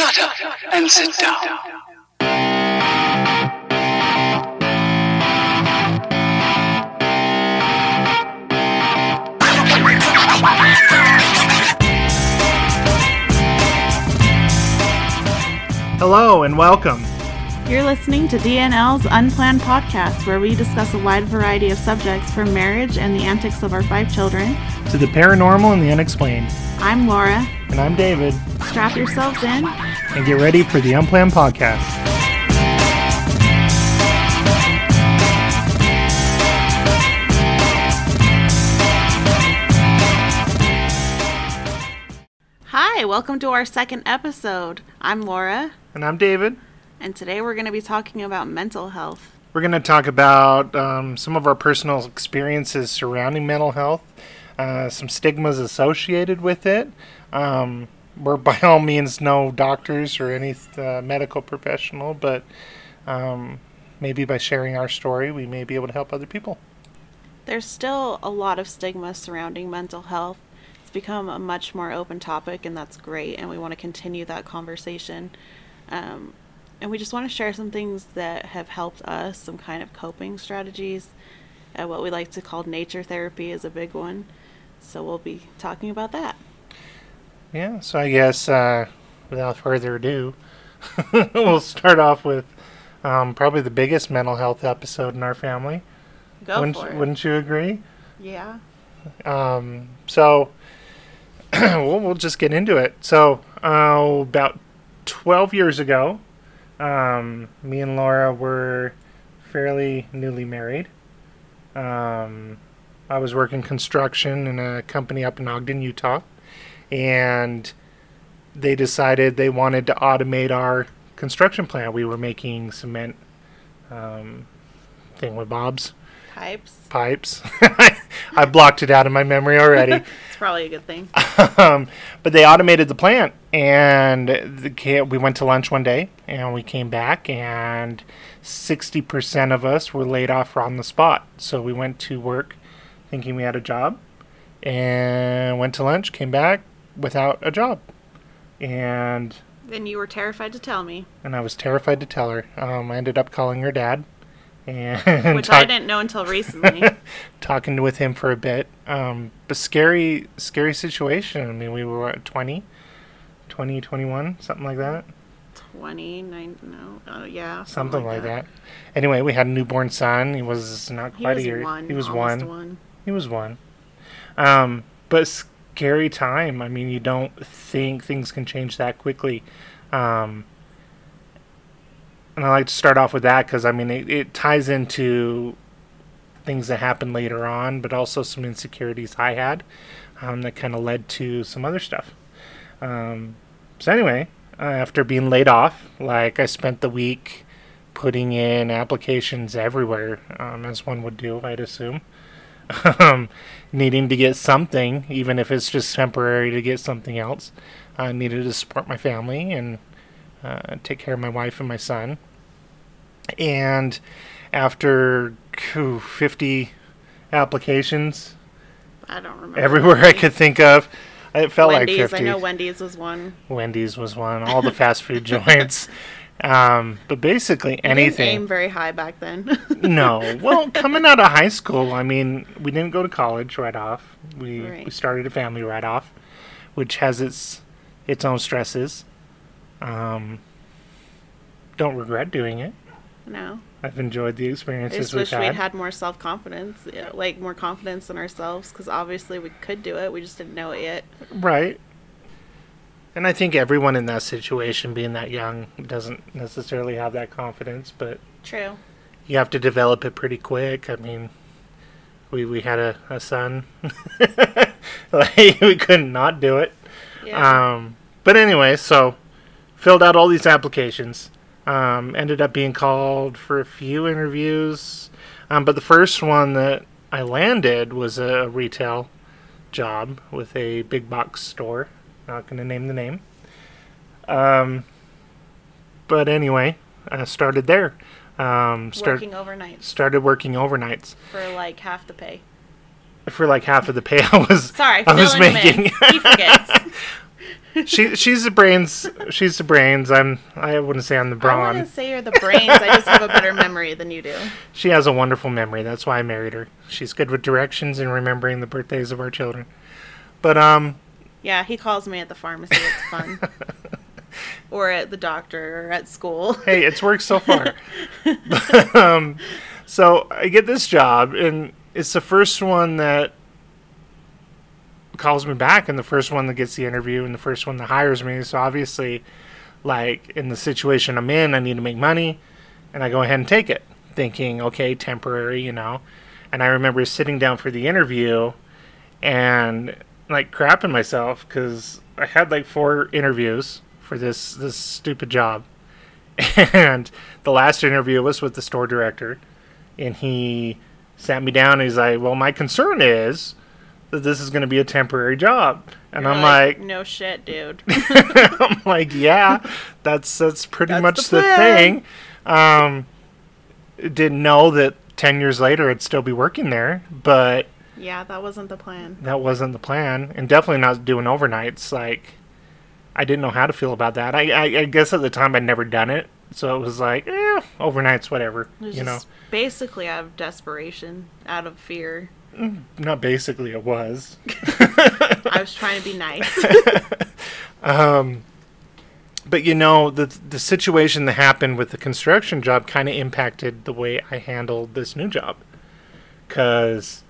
Shut up and sit down. Hello and welcome. You're listening to DNL's Unplanned Podcast, where we discuss a wide variety of subjects from marriage and the antics of our five children. To the paranormal and the unexplained. I'm Laura. And I'm David. Strap yourselves in. And get ready for the Unplanned Podcast. Hi, welcome to our second episode. I'm Laura, And I'm David. and today we're going to be talking about mental health. We're going to talk about um, some of our personal experiences surrounding mental health, uh, some stigmas associated with it. Um, we're by all means no doctors or any uh, medical professional, but um, maybe by sharing our story, we may be able to help other people. There's still a lot of stigma surrounding mental health. It's become a much more open topic, and that's great, and we want to continue that conversation. Um, and we just want to share some things that have helped us, some kind of coping strategies. Uh, what we like to call nature therapy is a big one. So we'll be talking about that. Yeah, so I guess uh, without further ado, we'll start off with um, probably the biggest mental health episode in our family. Go wouldn't, for it. wouldn't you agree? yeah. Um, so we'll, we'll just get into it. So uh, about 12 years ago, um, me and Laura were fairly newly married. Um, I was working construction in a company up in Ogden, Utah, and they decided they wanted to automate our construction plant. We were making cement um, thing with Bob's Pipes. pipes. I blocked it out of my memory already. It's probably a good thing. um, but they automated the plant, and the, we went to lunch one day, and we came back, and sixty percent of us were laid off on the spot. So we went to work thinking we had a job, and went to lunch, came back without a job, and Then you were terrified to tell me, and I was terrified to tell her. Um, I ended up calling her dad, and which I didn't know until recently. talking with him for a bit. Um, but scary, scary situation. I mean, we were what, 20, 20, 21, something like that. 29, no, oh yeah. Something, like that. Anyway, we had a newborn son. He was not He quite was a year. one. he was one. one. He was one. Um, but scary time. I mean, you don't think things can change that quickly. Um, and I like to start off with that because I mean it, it ties into things that happened later on, but also some insecurities I had um, that kind of led to some other stuff. Um, so anyway, uh, after being laid off, like I spent the week putting in applications everywhere, um, as one would do, I'd assume. um, needing to get something, even if it's just temporary to get something else. I needed to support my family and uh, take care of my wife and my son. And after phew, 50 applications I don't remember. everywhere I could think of, it felt Wendy's, like 50. I know Wendy's was one. Wendy's was one, all the fast food joints. Um, but basically You didn't anything. aim very high back then. no. Well, coming out of high school, I mean, we didn't go to college right off. We Right. we started a family right off, which has its its own stresses. Um, don't regret doing it. no. I've enjoyed the I experiences just wish had. we'd had more self confidence, like more confidence in ourselves, because obviously we could do it. We just didn't know it yet. Right. And I think everyone in that situation, being that young, doesn't necessarily have that confidence, but True. you have to develop it pretty quick. I mean, we we had a, a son. like we couldn't not do it. Yeah. Um, but anyway, so filled out all these applications. Um, ended up being called for a few interviews, um, but the first one that I landed was a retail job with a big box store. Not going to name the name. Um, but anyway, I started there. Um, start, Working overnight started working overnights for like half the pay. for like half of the pay I was Sorry, I was making. He forgets. she she's the brains. She's the brains. I'm. I wouldn't say I'm the I brawn. wouldn't say you're the brains. I just have a better memory than you do. She has a wonderful memory. That's why I married her. She's good with directions and remembering the birthdays of our children. But um, Yeah, he calls me at the pharmacy. It's fun. or at the doctor or at school. hey, it's worked so far. um, so I get this job, and it's the first one that calls me back, and the first one that gets the interview, and the first one that hires me. So obviously, like in the situation I'm in, I need to make money, and I go ahead and take it, thinking, okay, temporary, you know. And I remember sitting down for the interview, and like crapping myself because I had like four interviews for this this stupid job. And the last interview was with the store director and he sat me down and he's like well my concern is that this is going to be a temporary job. And You're i'm like, no shit, dude. i'm like yeah that's that's pretty That's much the the, thing. Um didn't know that 10 years later i'd still be working there but yeah, that wasn't the plan. that wasn't the plan and definitely not doing overnights like i didn't know how to feel about that i i, I guess at the time i'd never done it so it was like eh, overnights whatever It was you know basically out of desperation, out of fear. not basically it was I was trying to be nice. um but you know the the situation that happened with the construction job kind of impacted the way i handled this new job because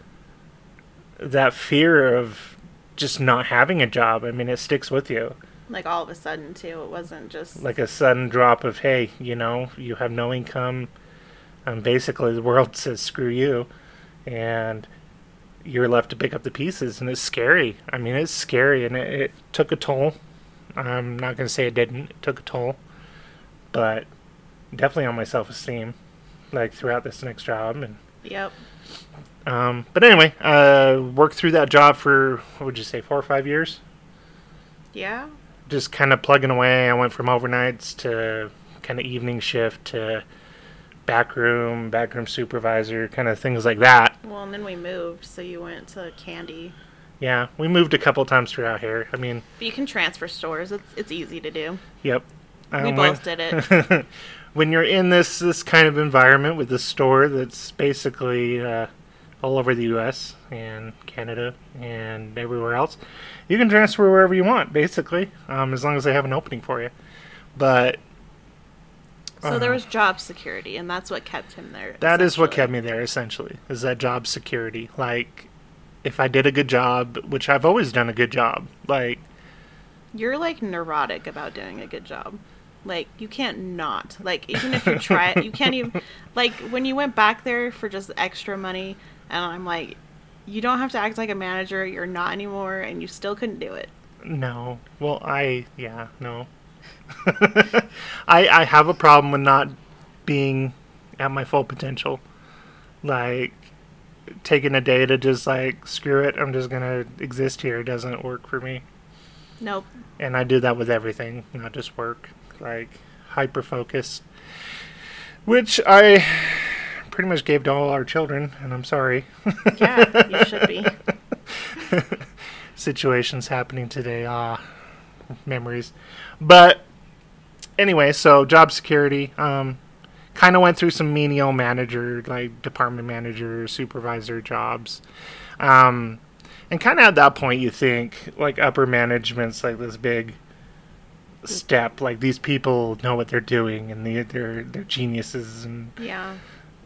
that fear of just not having a job. I mean it sticks with you. Like all of a sudden too. It wasn't just like a sudden drop of hey you know you have no income. And basically the world says screw you. And you're left to pick up the pieces. And it's scary. I mean it's scary. And it, it took a toll. I'm not going to say it didn't. It took a toll. But definitely on my self-esteem like throughout this next job. And Yep. Um, but anyway uh worked through that job for what would you say four or five years Yeah. just kind of plugging away. I went from overnights to kind of evening shift to backroom, backroom supervisor, kind of things like that. Well, and then we moved, so you went to Candy. Yeah, we moved a couple times throughout here. I mean, But you can transfer stores. It's it's easy to do. yep. We Um, both when- did it. when you're in this this kind of environment with a store that's basically uh, all over the U.S. and Canada and everywhere else, you can transfer wherever you want, basically, um, as long as they have an opening for you. But So there Uh-huh. was job security, and that's what kept him there. That is what kept me there essentially. Is that job security. Like if I did a good job, which I've always done a good job, like You're like neurotic about doing a good job. Like you can't not. Like even if you try it, you can't even. Like when you went back there for just extra money, and I'm like, you don't have to act like a manager. You're not anymore, and you still couldn't do it. no. Well, I yeah, no. I I have a problem with not being at my full potential. Like taking a day to just like screw it, I'm just going to exist here doesn't work for me. Nope. And I do that with everything, not just work. Like hyper focus, which I pretty much gave to all our children, and I'm sorry. Yeah, you should be. Situations happening today, ah, memories. But anyway, so job security. Um, kind of went through some menial manager, like department manager, supervisor jobs. Um, and kind of at that point, you think like upper management's like this big step. Like these people know what they're doing, and they, they're they're geniuses, and Yeah.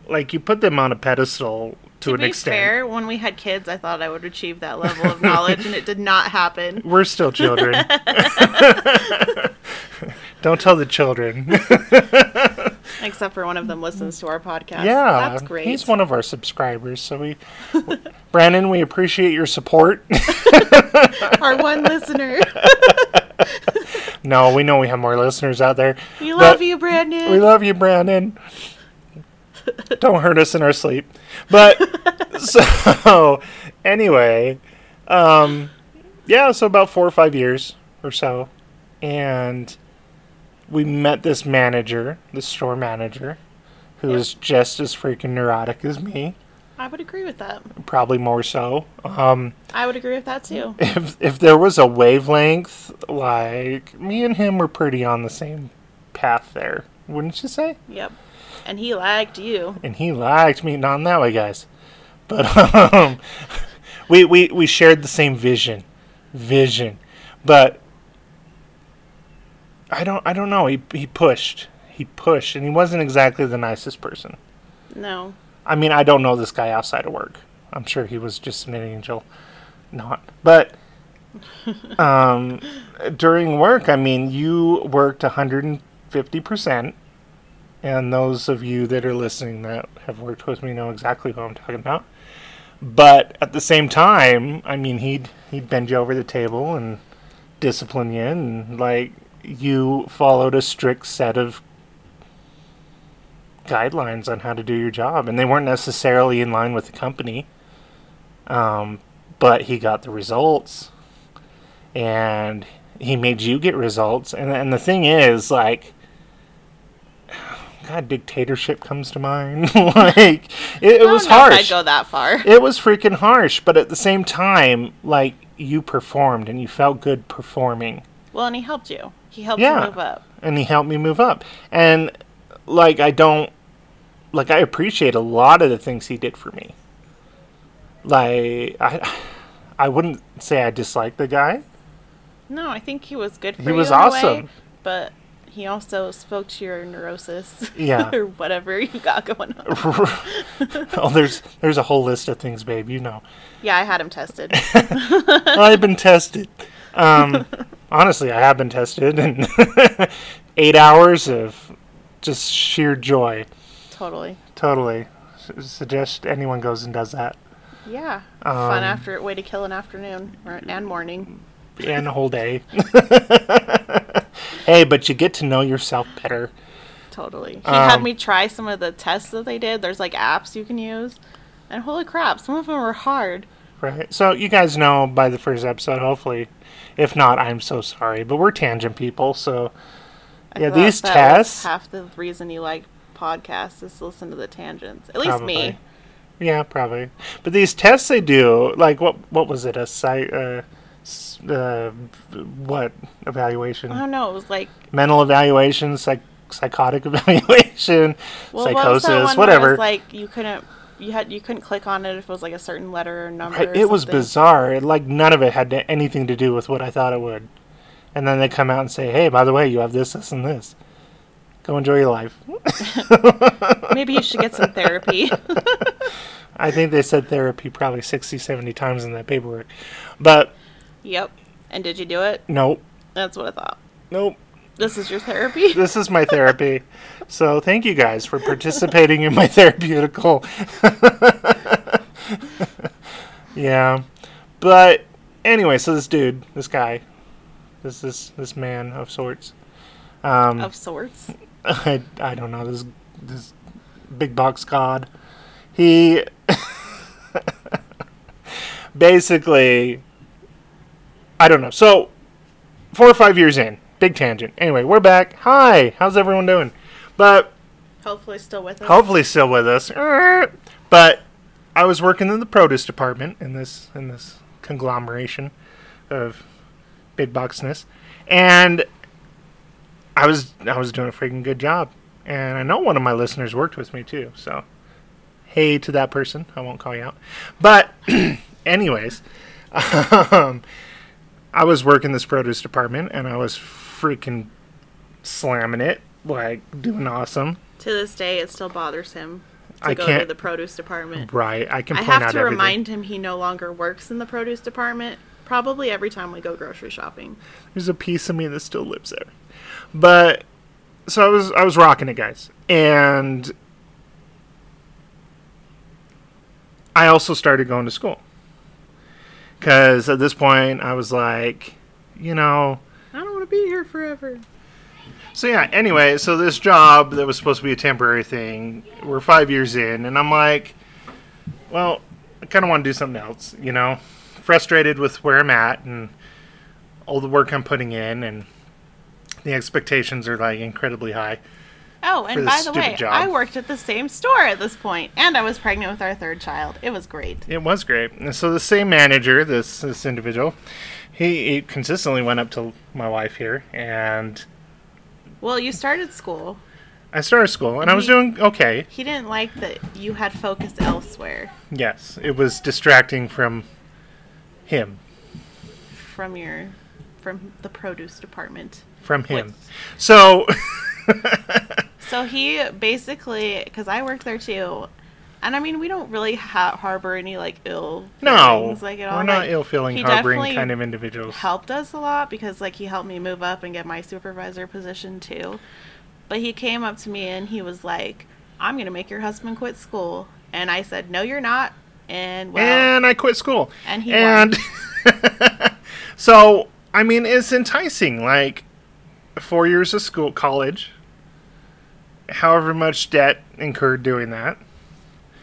Like you put them on a pedestal to, To an be extent. fair, when we had kids, I thought I would achieve that level of knowledge, and it did not happen. We're still children. Don't tell the children. Except for one of them listens to our podcast. yeah, that's great. he's one of our subscribers. So we, Brandon, we appreciate your support. our one listener. no, we know we have more listeners out there. We love you, Brandon. We love you, Brandon. Don't hurt us in our sleep. But so anyway, um, yeah, so about four or five years or so, and we met this manager, the store manager, who Yep. is just as freaking neurotic as me. I would agree with that. probably more so. Um, I would agree with that too. if if there was a wavelength, like me and him were pretty on the same path there, wouldn't you say? Yep. And he liked you. And he liked me, not in that way, guys, but um, we we we shared the same vision, vision, but I don't I don't know. He he pushed, he pushed, and he wasn't exactly the nicest person. No. I mean, I don't know this guy outside of work. I'm sure he was just an angel, not. But um, during work, I mean, you worked 150 percent, and those of you that are listening that have worked with me know exactly who I'm talking about. But at the same time, I mean, he'd he'd bend you over the table and discipline you, and like you followed a strict set of guidelines on how to do your job, and they weren't necessarily in line with the company. Um, but he got the results, and he made you get results. And and the thing is, like, God, dictatorship comes to mind. like, it, it I was don't know if harsh. I'd go that far. It was freaking harsh, but at the same time, like, you performed and you felt good performing Well, and he helped you. He helped Yeah. you move up. and he helped me move up. And like I don't like I appreciate a lot of the things he did for me. Like I I wouldn't say I dislike the guy. No, I think he was good for me. He you was in a way, awesome. but he also spoke to your neurosis. Yeah. or whatever you got going on. oh, there's there's a whole list of things, babe. You know, Yeah, I had him tested. I've been tested. Um, honestly, I have been tested, and eight hours of just sheer joy. totally. Totally, S- suggest anyone goes and does that. Yeah. Um, Fun after way to kill an afternoon or, and morning. and a whole day. Hey, but you get to know yourself better. Totally. He had Um, me try some of the tests that they did. There's like apps you can use. And holy crap, some of them were hard. Right. So you guys know by the first episode, hopefully. If not, I'm so sorry. But we're tangent people, so I Yeah, these tests- half the reason you like podcasts is to listen to the tangents. At least me. Yeah, probably. But these tests they do, like what what was it? A site uh, uh what evaluation? I don't know. It was like Mental evaluation, psych- psychotic evaluation, well, what psychosis, one whatever. It was like you couldn't you had you couldn't click on it if it was like a certain letter or number. Right, or it was bizarre. It, like none of it had to, anything to do with what I thought it would. And then they come out and say, "Hey, by the way, you have this, this, and this. Go enjoy your life." Maybe you should get some therapy. I think they said therapy probably 60, 70 times in that paperwork. But yep. And did you do it? nope, That's what I thought. nope. This is your therapy. This is my therapy. so thank you guys for participating in my therapeutical. yeah, but anyway, so this dude, this guy, this this this man of sorts. Um, of sorts. I, I don't know this this big box god. He basically I don't know. So four or five years in, big tangent. Anyway, we're back. Hi, how's everyone doing? But Hopefully still with us. hopefully still with us. But I was working in the produce department in this in this conglomeration of big boxness, and I was I was doing a freaking good job. And I know one of my listeners worked with me too. So hey to that person. I won't call you out. But anyways, um, I was working this produce department and I was freaking slamming it, like doing awesome. To this day, it still bothers him to I go to can't- the produce department. Right. I can I have to everything. remind him he no longer works in the produce department. Probably every time we go grocery shopping. There's a piece of me that still lives there. But so I was I was rocking it, guys. And I also started going to school. Cuz at this point I was like, you know, I don't want to be here forever. so yeah, anyway, so this job that was supposed to be a temporary thing, we're 5 years in and I'm like, well, I kind of want to do something else, you know. Frustrated with where I'm at and all the work I'm putting in and the expectations are like incredibly high. Oh, and by the way, job. I worked at the same store at this point, and I was pregnant with our third child. It was great. It was great. And so the same manager, this this individual, he, he consistently went up to my wife here, and Well, you started school. I started school, and I was He- doing okay. He didn't like that you had focus elsewhere Yes, it was distracting from him, from your from the produce department. from him. What? So, So he basically, because I worked there too, and I mean we don't really ha- harbor any like ill no, feelings, like at all. we're not Like, ill-feeling, harboring kind of individuals. helped us a lot because like he helped me move up and get my supervisor position too. But he came up to me and he was like, "I'm gonna make your husband quit school," and I said, "No, you're not." And well, and I quit school. And he and so I mean, it's enticing. Like four years of school, college, however much debt incurred doing that,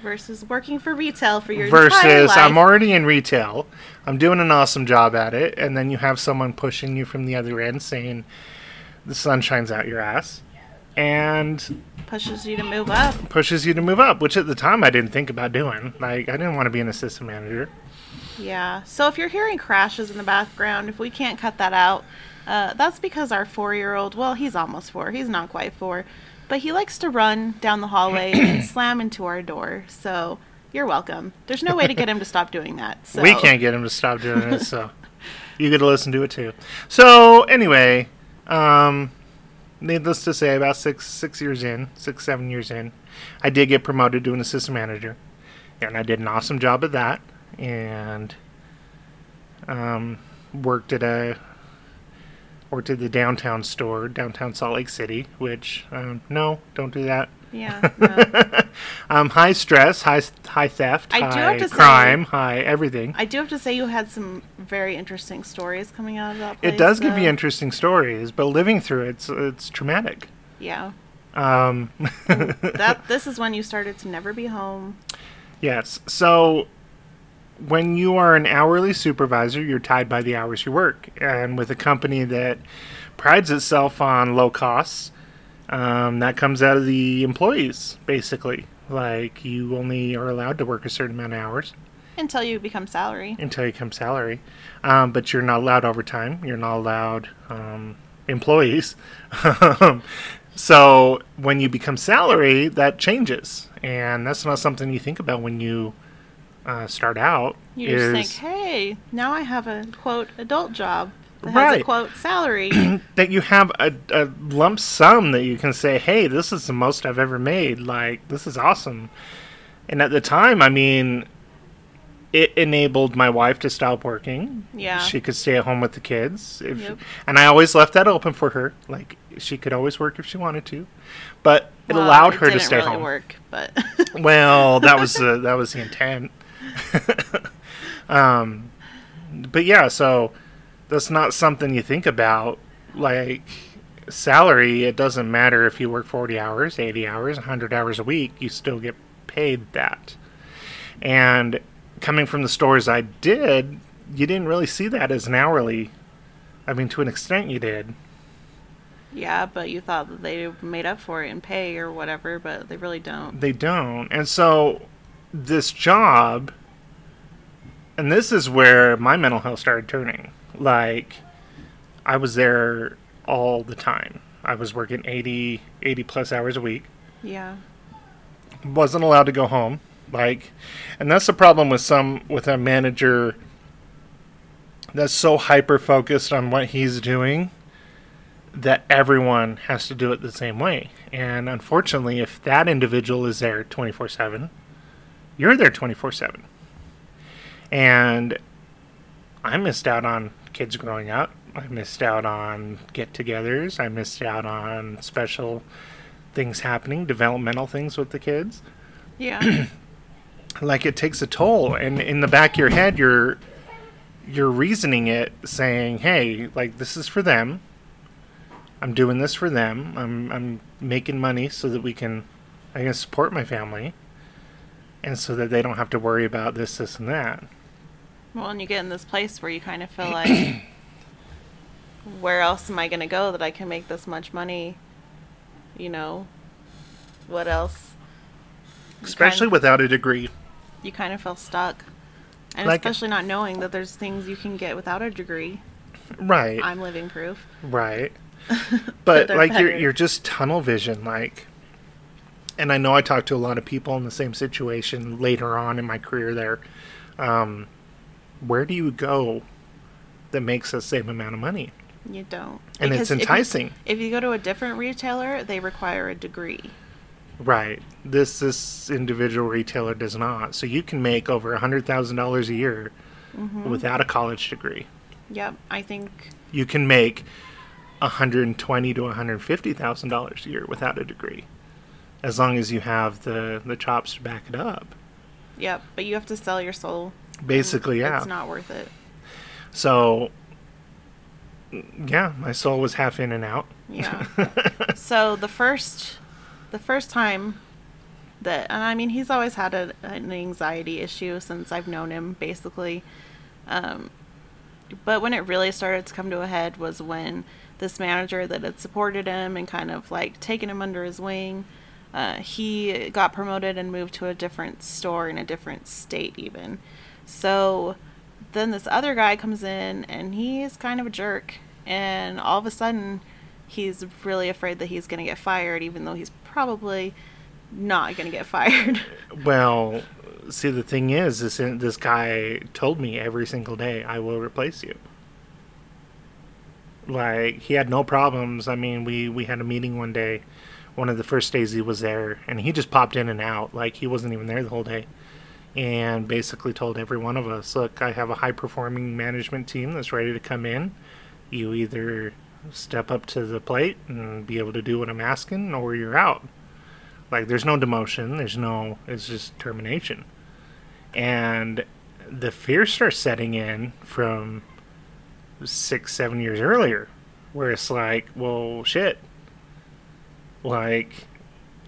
versus working for retail for your entire versus life. I'm already in retail, I'm doing an awesome job at it, and then you have someone pushing you from the other end saying the sun shines out your ass. And pushes you to move up. pushes you to move up, which at the time I didn't think about doing. Like I didn't want to be an assistant manager. Yeah. So if you're hearing crashes in the background, if we can't cut that out, uh, that's because our four-year-old. Well, he's almost four. He's not quite four, but he likes to run down the hallway and slam into our door. So you're welcome. There's no way to get him to stop doing that. So. We can't get him to stop doing it, so you get to listen to it too. So anyway, um, needless to say, about six six years in, six seven years in, I did get promoted to an assistant manager, and I did an awesome job at that, and um, worked at a worked at the downtown store, downtown Salt Lake City. Which um, no, don't do that. Yeah. No. um, high stress, high high theft, I do high have to say- crime, high everything. I do have to say you had some very interesting stories coming out of that place. It does give you interesting stories, but living through it's it's traumatic. Yeah. Um, That this is when you started to never be home. yes. So when you are an hourly supervisor, you're tied by the hours you work, and with a company that prides itself on low costs, um, that comes out of the employees basically. Like you only are allowed to work a certain amount of hours Until you become salary. until you come salary, um, but you're not allowed overtime. You're not allowed um, employees. so when you become salary, that changes, and that's not something you think about when you uh, start out. You just think, hey, now I have a quote adult job that has Right. a quote salary. that you have a, a lump sum that you can say, "Hey, this is the most I've ever made. Like this is awesome." And at the time, I mean, it enabled my wife to stop working. Yeah. she could stay at home with the kids. If, Yep. And I always left that open for her. Like she could always work if she wanted to, but it Well, allowed her to stay really home. work, but Well, that was the that was the intent. um, but yeah, so that's not something you think about. Like salary, it doesn't matter if you work forty hours, eighty hours, hundred hours a week. You still get paid that. And coming from the stores I did, you didn't really see that as an hourly. I mean, to an extent, you did. yeah, but you thought that they made up for it in pay or whatever, but they really don't. They don't. And so this job and this is where my mental health started turning. Like I was there all the time. I was working 80 80 plus hours a week. Yeah. Wasn't allowed to go home. Like and that's the problem with some with a manager that's so hyper focused on what he's doing that everyone has to do it the same way. And unfortunately, if that individual is there 24 7, you're there 24 7. And I missed out on kids growing up. I missed out on get togethers. I missed out on special things happening, developmental things with the kids. Yeah. Like it takes a toll. And in the back of your head, you're. You're reasoning it, saying, "Hey, like this is for them. I'm doing this for them. I'm I'm making money so that we can I can support my family and so that they don't have to worry about this, this and that. Well, and you get in this place where you kind of feel like, where else am I going to go that I can make this much money? You know, what else? You Especially kind- without a degree. you kind of feel stuck. And Like- especially not knowing that there's things you can get without a degree. Right. I'm living proof. Right. But like you're you're just tunnel vision like and I know I talked to a lot of people in the same situation later on in my career there. Um, where do you go that makes the same amount of money? You don't. And it's Because if you- enticing. If you, go to a different retailer, they require a degree. Right. This this individual retailer does not. So you can make over a hundred thousand dollars a year Mm-hmm. without a college degree. Yep, I think You can make a hundred and twenty to one hundred fifty thousand dollars a year without a degree. As long as you have the, the chops to back it up. yep, but you have to sell your soul. Basically, yeah. It's not worth it. So, yeah, my soul was half in and out. Yeah. so the first the first time that and I mean he's always had a, an anxiety issue since I've known him basically. Um but when it really started to come to a head was when this manager that had supported him and kind of like taken him under his wing uh, he got promoted and moved to a different store in a different state even so then this other guy comes in and he's kind of a jerk and all of a sudden he's really afraid that he's going to get fired even though he's probably not going to get fired Well, see, the thing is, this this guy told me every single day, "I will replace you." Like he had no problems. I mean, we we had a meeting one day, one of the first days he was there, and he just popped in and out. Like he wasn't even there the whole day, and basically told every one of us, "Look, I have a high performing management team that's ready to come in. You either step up to the plate and be able to do what I'm asking, or you're out." Like there's no demotion, there's no it's just termination. And the fear starts setting in from six, seven years earlier, where it's like, well shit. Like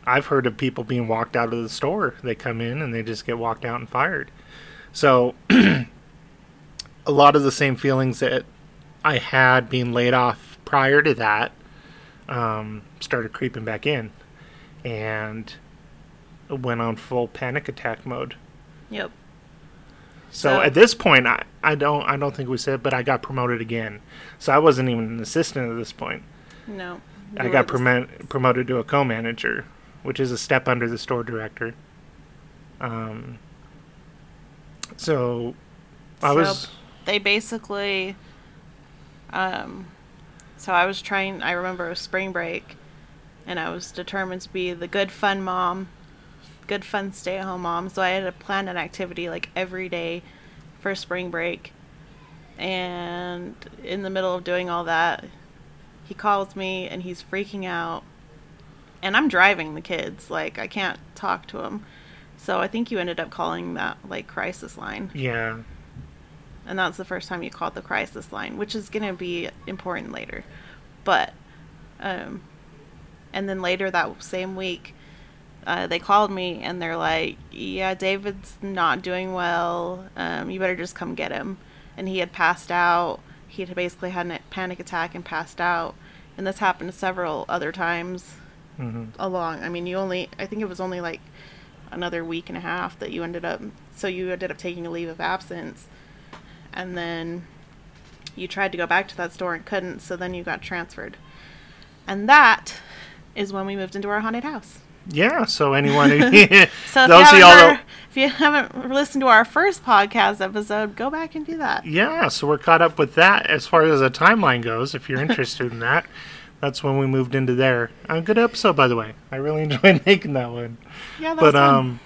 I've heard of people being walked out of the store. They come in and they just get walked out and fired. So a lot of the same feelings that I had being laid off prior to that um, started creeping back in and went on full panic attack mode. yep So, So- at this point, I, I don't I don't think we said, but I got promoted again. So I wasn't even an assistant at this point. no I got promoted to a co-manager, which is a step under the store director. Um. So, I So, was they basically um so i was trying i remember it was spring break and i was determined to be the good fun mom good fun stay at home mom so i had to plan an activity like every day for spring break and in the middle of doing all that he calls me and he's freaking out and i'm driving the kids like i can't talk to them. so i think you ended up calling that like crisis line yeah and that's the first time you called the crisis line, which is going to be important later. But, um, and then later that same week, uh, they called me and they're like, "Yeah, David's not doing well. Um, you better just come get him." And he had passed out. He had basically had a panic attack and passed out. And this happened several other times hmm along. I mean, you only, I think it was only like another week and a half that you ended up, so you ended up taking a leave of absence. And then you tried to go back to that store and couldn't, so then you got transferred. And that is when we moved into our haunted house. yeah. So anyone who So if those you, of haven't y'all heard, if you haven't listened to our first podcast episode, go back and do that. Yeah, so we're caught up with that as far as a timeline goes. If you're interested in that, that's when we moved into there. A good episode, by the way. I really enjoyed making that one. Yeah, that But um,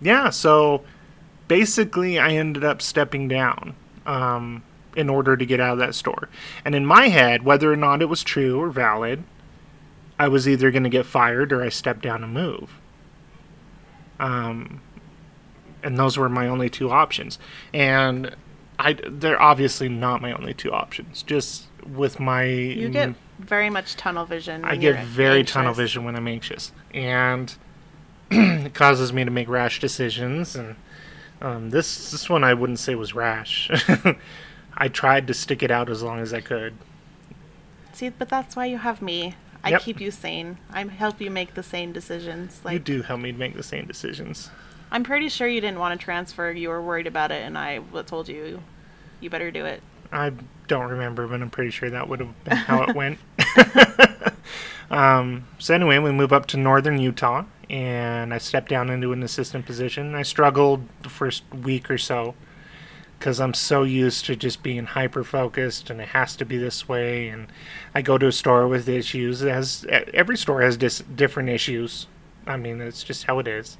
yeah. So basically, I ended up stepping down um, in order to get out of that store. And in my head, whether or not it was true or valid, I was either going to get fired or I stepped down and move. Um, and those were my only two options. And I, they're obviously not my only two options. Just with my you get very much tunnel vision. I get very tunnel vision when I'm anxious, and it causes me to make rash decisions. And um, this this one I wouldn't say was rash. I tried to stick it out as long as I could. See, but that's why you have me. I Yep. keep you sane. I help you make the sane decisions. Like you do help me make the same decisions. I'm pretty sure you didn't want to transfer. You were worried about it, and I told you, you better do it. I don't remember, but I'm pretty sure that would have been how it went. um, so anyway, we move up to northern Utah, and I stepped down into an assistant position. I struggled the first week or so because I'm so used to just being hyper focused, and it has to be this way. And I go to a store with issues. It has every store has dis- different issues. I mean, it's just how it is.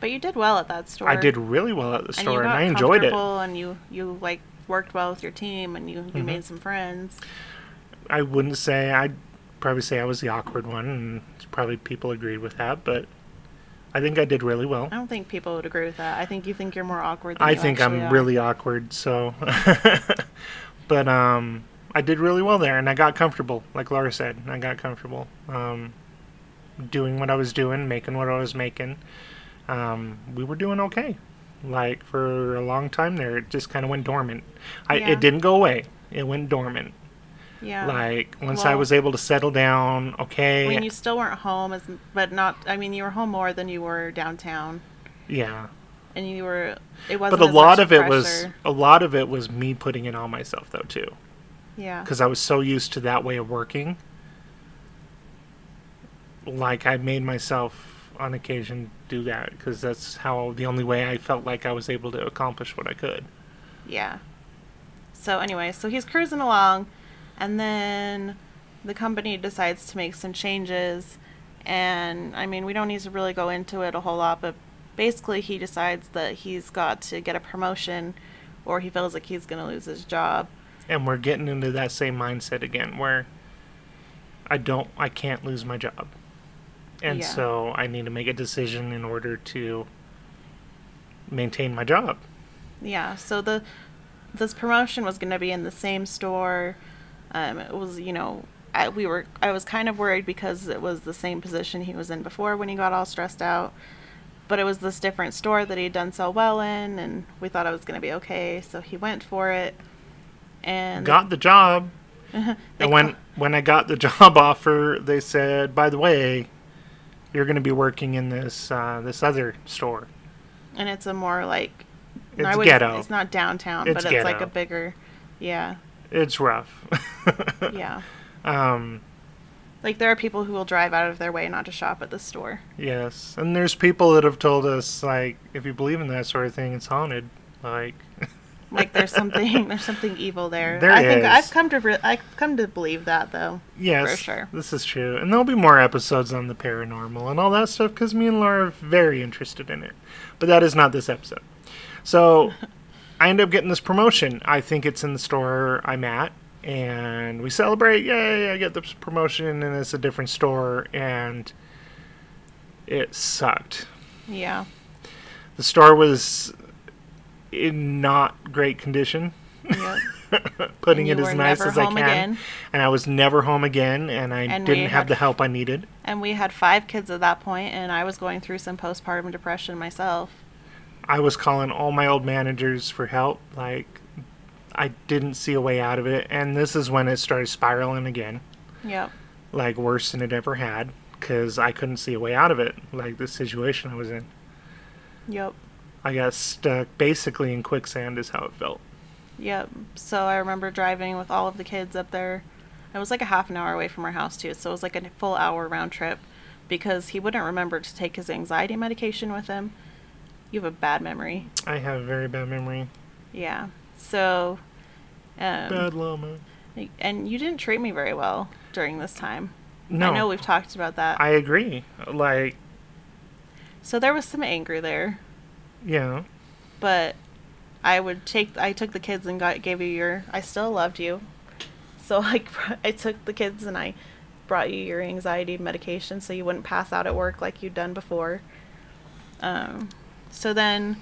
But you did well at that store. I did really well at the and store, you and, I enjoyed it. comfortable, And you you like worked well with your team, and you you Mhm. made some friends. I wouldn't say I'd probably say I was the awkward one, and probably people agreed with that. But I think I did really well. I don't think people would agree with that. I think you think you're more awkward. Than I think I'm are. really awkward, so. but um, I did really well there, and I got comfortable. Like Laura said, I got comfortable. Um, doing what I was doing, making what I was making. Um, we were doing okay. Like for a long time there, it just kind of went dormant. I, Yeah. It didn't go away. It went dormant. Yeah. Like once I was able to settle down, okay. I mean, you still weren't home, as but not. I mean, you were home more than you were downtown, yeah. and you were. It wasn't. But a lot of it was a lot of it was me putting it on myself though too, Yeah. because I was so used to that way of working. Like I made myself on occasion do that because that's how the only way I felt like I was able to accomplish what I could. Yeah. So anyway, so he's cruising along, and then the company decides to make some changes, and I mean we don't need to really go into it a whole lot, but basically he decides that he's got to get a promotion, or he feels like he's gonna lose his job. And we're getting into that same mindset again where I don't I can't lose my job. And Yeah. so I need to make a decision in order to maintain my job. Yeah. So the this promotion was gonna be in the same store. Um, it was you know. I, we were. I was kind of worried because it was the same position he was in before when he got all stressed out. but it was this different store that he'd done so well in, and we thought it was going to be okay, so he went for it. And Got the job. And when when I got the job offer, they said, "By the way, you're going to be working in this uh, this other store." and it's a more like It's ghetto. It's not downtown, It's but it's like a bigger, yeah, It's rough. yeah. Um, Like there are people who will drive out of their way not to shop at the store. yes, and there's people that have told us like, if you believe in that sort of thing, it's haunted. Like, Like there's something there's something evil there. There i think i've come to re- I've come to believe that though. yes, For sure. this is true, and there'll be more episodes on the paranormal and all that stuff because me and Laura are very interested in it. But that is not this episode. So, I end up getting this promotion. I think it's in the store I'm at, and we celebrate. Yay! I get this promotion, and it's a different store, and it sucked. Yeah. The store was in not great condition. Yep. Putting it as nice as I can, again. and I was never home again, and I And didn't have had- the help I needed. And we had five kids at that point, and I was going through some postpartum depression myself. I was calling all my old managers for help. Like, I didn't see a way out of it, and this is when it started spiraling again, Yep. like worse than it ever had, because I couldn't see a way out of it. Like the situation I was in, Yep. I got stuck basically in quicksand. Is how it felt. Yep. So I remember driving with all of the kids up there. It was like a half an hour away from our house too, so it was like a full hour round trip because he wouldn't remember to take his anxiety medication with him. You have a bad memory. I have a very bad memory. Yeah. So um, bad llama. and you didn't treat me very well during this time. No, I know we've talked about that. I agree. Like, so there was some anger there, yeah, but I would take I took the kids and got gave you your I still loved you. So like I took the kids and I brought you your anxiety medication so you wouldn't pass out at work like you'd done before. Um so then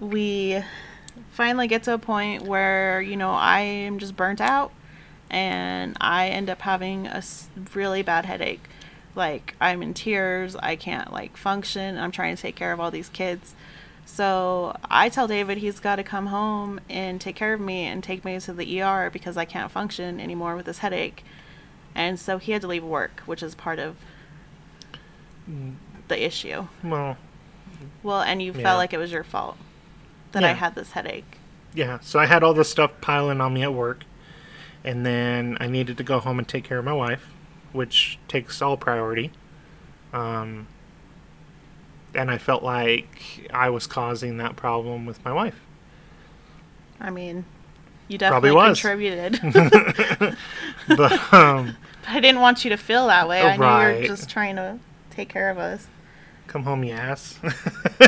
we finally get to a point where you know I am just burnt out and I end up having a really bad headache. Like I'm in tears, I can't like function. I'm trying to take care of all these kids. So I tell David he's got to come home and take care of me and take me to the ER because I can't function anymore with this headache. and so he had to leave work, which is part of the issue. Well, Well, and you Yeah. felt like it was your fault that I had this headache. yeah. So I had all this stuff piling on me at work, and then I needed to go home and take care of my wife, which takes all priority. Um, and I felt like I was causing that problem with my wife. I mean, you definitely contributed. But um, But I didn't want you to feel that way. I knew you were just trying to take care of us. come home, you ass.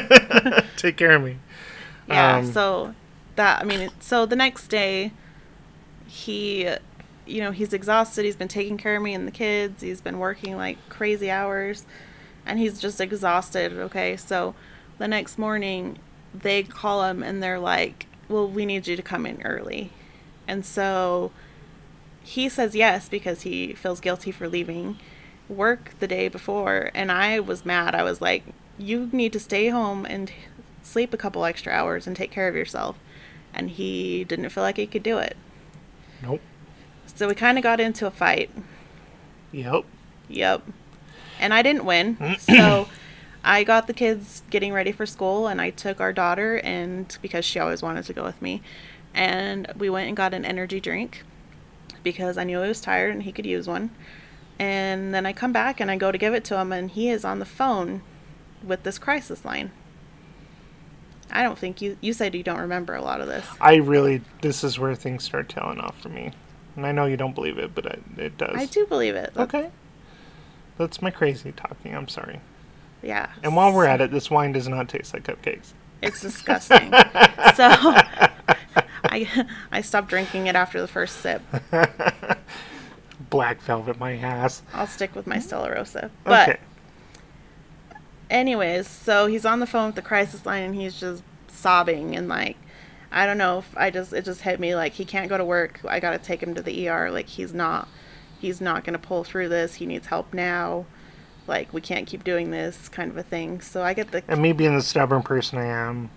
take care of me. Yeah. Um, so that I mean, so the next day, he, you know, he's exhausted. He's been taking care of me and the kids. He's been working like crazy hours, and he's just exhausted. Okay, so the next morning, they call him and they're like, "Well, we need you to come in early," and so he says yes because he feels guilty for leaving work the day before and i was mad i was like you need to stay home and sleep a couple extra hours and take care of yourself and he didn't feel like he could do it Nope. so we kind of got into a fight Yep. Yep. And I didn't win. Mm. so I got the kids getting ready for school and I took our daughter and because she always wanted to go with me and we went and got an energy drink because I knew he was tired and he could use one. And then I come back and I go to give it to him and he is on the phone with this crisis line. I don't think you you said you don't remember a lot of this. I really, this is where things start tailing off for me. And I know you don't believe it, but it, it does. I do believe it. Okay. That's my crazy talking. I'm sorry. Yeah. And while we're at it, this wine does not taste like cupcakes. It's disgusting. so I I stopped drinking it after the first sip. Black velvet, my ass. I'll stick with my Stella Rosa. But okay. anyways, so he's on the phone with the crisis line and he's just sobbing and like I don't know if I just it just hit me like he can't go to work. I got to take him to the ER like he's not he's not going to pull through this. He needs help now. Like we can't keep doing this kind of a thing. So I get the And me being the stubborn person I am,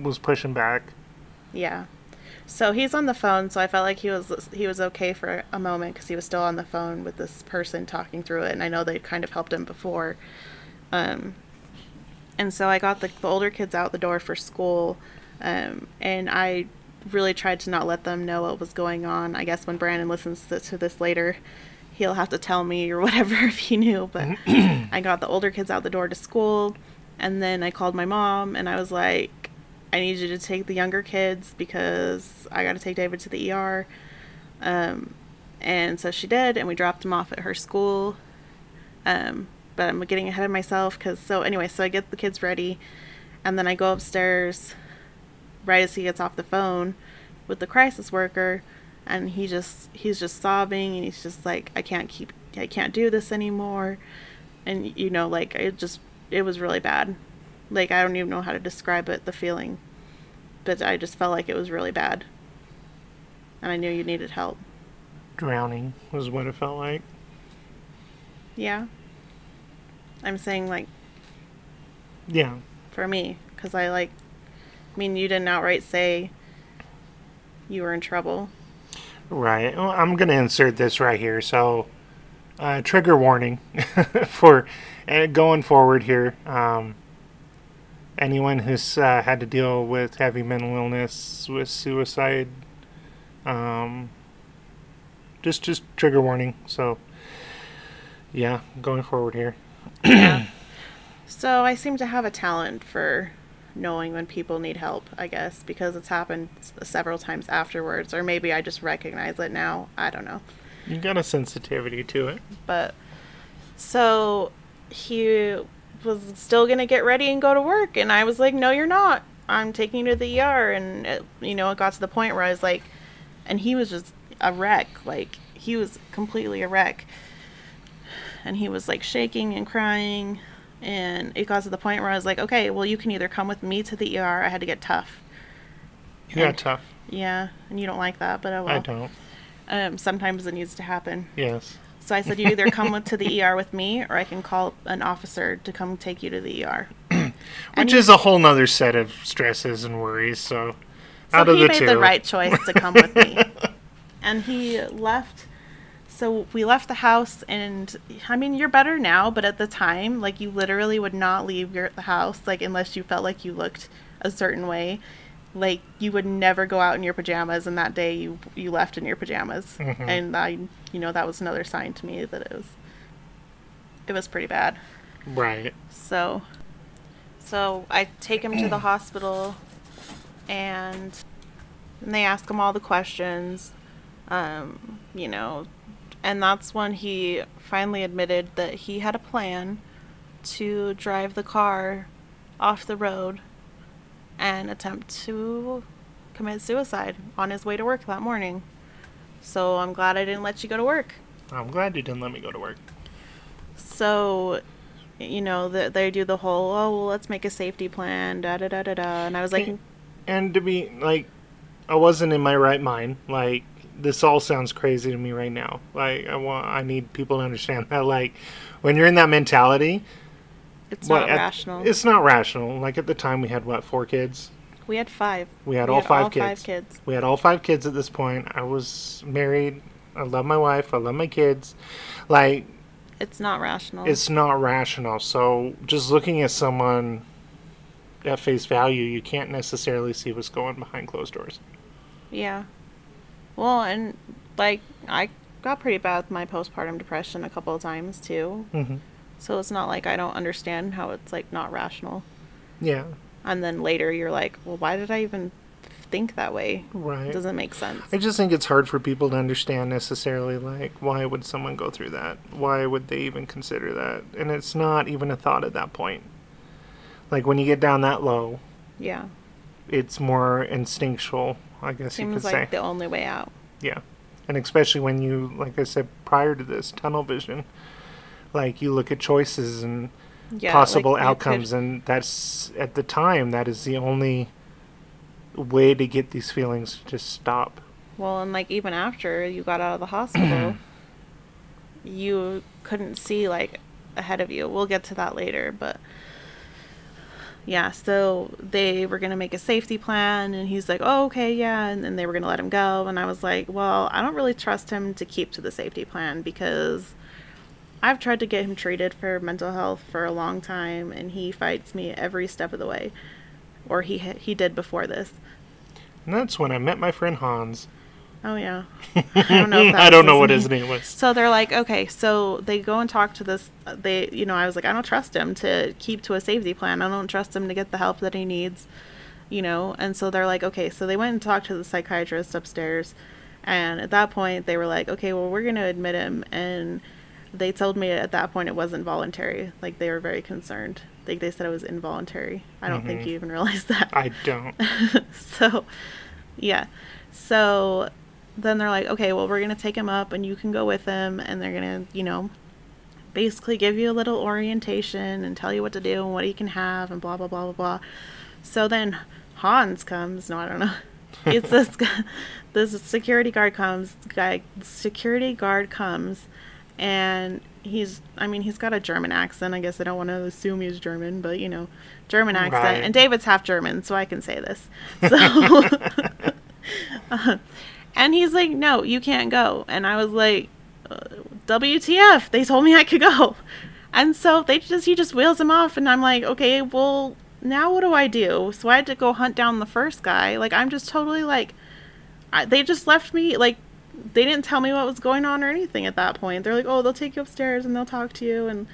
was pushing back. Yeah. So he's on the phone, so I felt like he was he was okay for a moment because he was still on the phone with this person talking through it, and I know they kind of helped him before. Um, and so I got the, the older kids out the door for school, um, and I really tried to not let them know what was going on. I guess when Brandon listens to, to this later, he'll have to tell me or whatever if he knew. But I got the older kids out the door to school, and then I called my mom, and I was like, I need you to take the younger kids because I got to take David to the ER. Um, and so she did, and we dropped him off at her school. Um, but I'm getting ahead of myself because so anyway, so I get the kids ready, and then I go upstairs right as he gets off the phone with the crisis worker, and he just he's just sobbing and he's just like I can't keep I can't do this anymore, and you know like it just it was really bad, like I don't even know how to describe it the feeling, but I just felt like it was really bad, and I knew you needed help. Drowning was what it felt like. Yeah. I'm saying like Yeah. for me because I like. I mean, you didn't outright say you were in trouble. Right. Well, I'm going to insert this right here. So, uh, trigger warning for uh, going forward here. Um, anyone who's uh, had to deal with heavy mental illness, with suicide, um, just just trigger warning. So, yeah, going forward here. yeah. So I seem to have a talent for knowing when people need help, I guess, because it's happened several times afterwards, or maybe I just recognize it now. I don't know. You got a sensitivity to it. But so he was still going to get ready and go to work. And I was like, no, you're not. I'm taking you to the ER. And, it, you know, it got to the point where I was like, and he was just a wreck. Like, he was completely a wreck. And he was like shaking and crying. And it got to the point where I was like, okay, well, you can either come with me to the ER. I had to get tough. You got And- tough. Yeah. And you don't like that, but oh well. I don't. Um, sometimes it needs to happen. Yes. So I said, you either come with, to the ER with me, or I can call an officer to come take you to the ER. Which he- is a whole nother set of stresses and worries. So, So out of the two, he made the right choice to come with me, and he left so we left the house, and I mean, you're better now, but at the time, like, you literally would not leave your the house, like, unless you felt like you looked a certain way. Like, you would never go out in your pajamas, and that day you you left in your pajamas, Mhm. and I, you know, that was another sign to me that it was it was pretty bad. Right. So, so I take him to the hospital, and, and they ask him all the questions, um, you know, and that's when he finally admitted that he had a plan to drive the car off the road and attempt to commit suicide on his way to work that morning. So I'm glad I didn't let you go to work. I'm glad you didn't let me go to work. So, you know, the, they do the whole, oh, well, let's make a safety plan, da da da da da. And I was like, Hey, And to be like, I wasn't in my right mind. Like, this all sounds crazy to me right now. Like, I want, I need people to understand that. Like, when you're in that mentality, it's not at- rational. It's not rational. Like at the time, we had what four kids. we had five. We had We all had five all kids. five kids. We had all five kids at this point. I was married. I love my wife. I love my kids. Like, It's not rational. it's not rational. So just looking at someone at face value, you can't necessarily see what's going behind closed doors. yeah. Well, and like I got pretty bad with my postpartum depression a couple of times too. hmm So it's not like I don't understand how it's like not rational. Yeah, And then later you're like, well, why did I even think that way? right. It doesn't make sense. I just think it's hard for people to understand necessarily, like, why would someone go through that? Why would they even consider that? And it's not even a thought at that point. Like, when you get down that low, Yeah. it's more instinctual, I guess you could like say. the only way out. Yeah. And especially when you, like I said prior to this, tunnel vision, like, you look at choices and Yeah, possible like, you could- outcomes, and that's, at the time, that is the only way to get these feelings to just stop. Well, and like even after you got out of the hospital, you couldn't see like ahead of you. We'll get to that later, but yeah, so they were going to make a safety plan and he's like, "Oh, okay, yeah." And then they were going to let him go, and I was like, "Well, I don't really trust him to keep to the safety plan because I've tried to get him treated for mental health for a long time and he fights me every step of the way." Or he he did before this. And that's when I met my friend Hans. Oh yeah. I don't know. I don't know what his name was. So they're like, okay, so they go and talk to this. They, you know, I was like, I don't trust him to keep to a safety plan. I don't trust him to get the help that he needs, you know. And so they're like, okay, so they went and talked to the psychiatrist upstairs, and at that point they were like, okay, well we're gonna admit him, and they told me at that point it wasn't voluntary. Like they were very concerned. Like they said it was involuntary. I don't think Mhm. you even realized that. I don't. so, yeah. So then they're like, okay, well, we're going to take him up and you can go with him. And they're going to, you know, basically give you a little orientation and tell you what to do and what he can have and blah, blah, blah, blah, blah. So then Hans comes. No, I don't know. It's this this security guard comes, guy, security guard comes and he's I mean he's got a German accent. I guess I don't want to assume he's German, but you know, German accent. Right. And David's half German, so I can say this. So Uh, and he's like, "No, you can't go." And I was like, uh, "WTF? They told me I could go." And so they just he just wheels him off and I'm like, "Okay, well, now what do I do?" So I had to go hunt down the first guy. Like I'm just totally like I, they just left me like they didn't tell me what was going on or anything at that point. They're like, "Oh, they'll take you upstairs and they'll talk to you and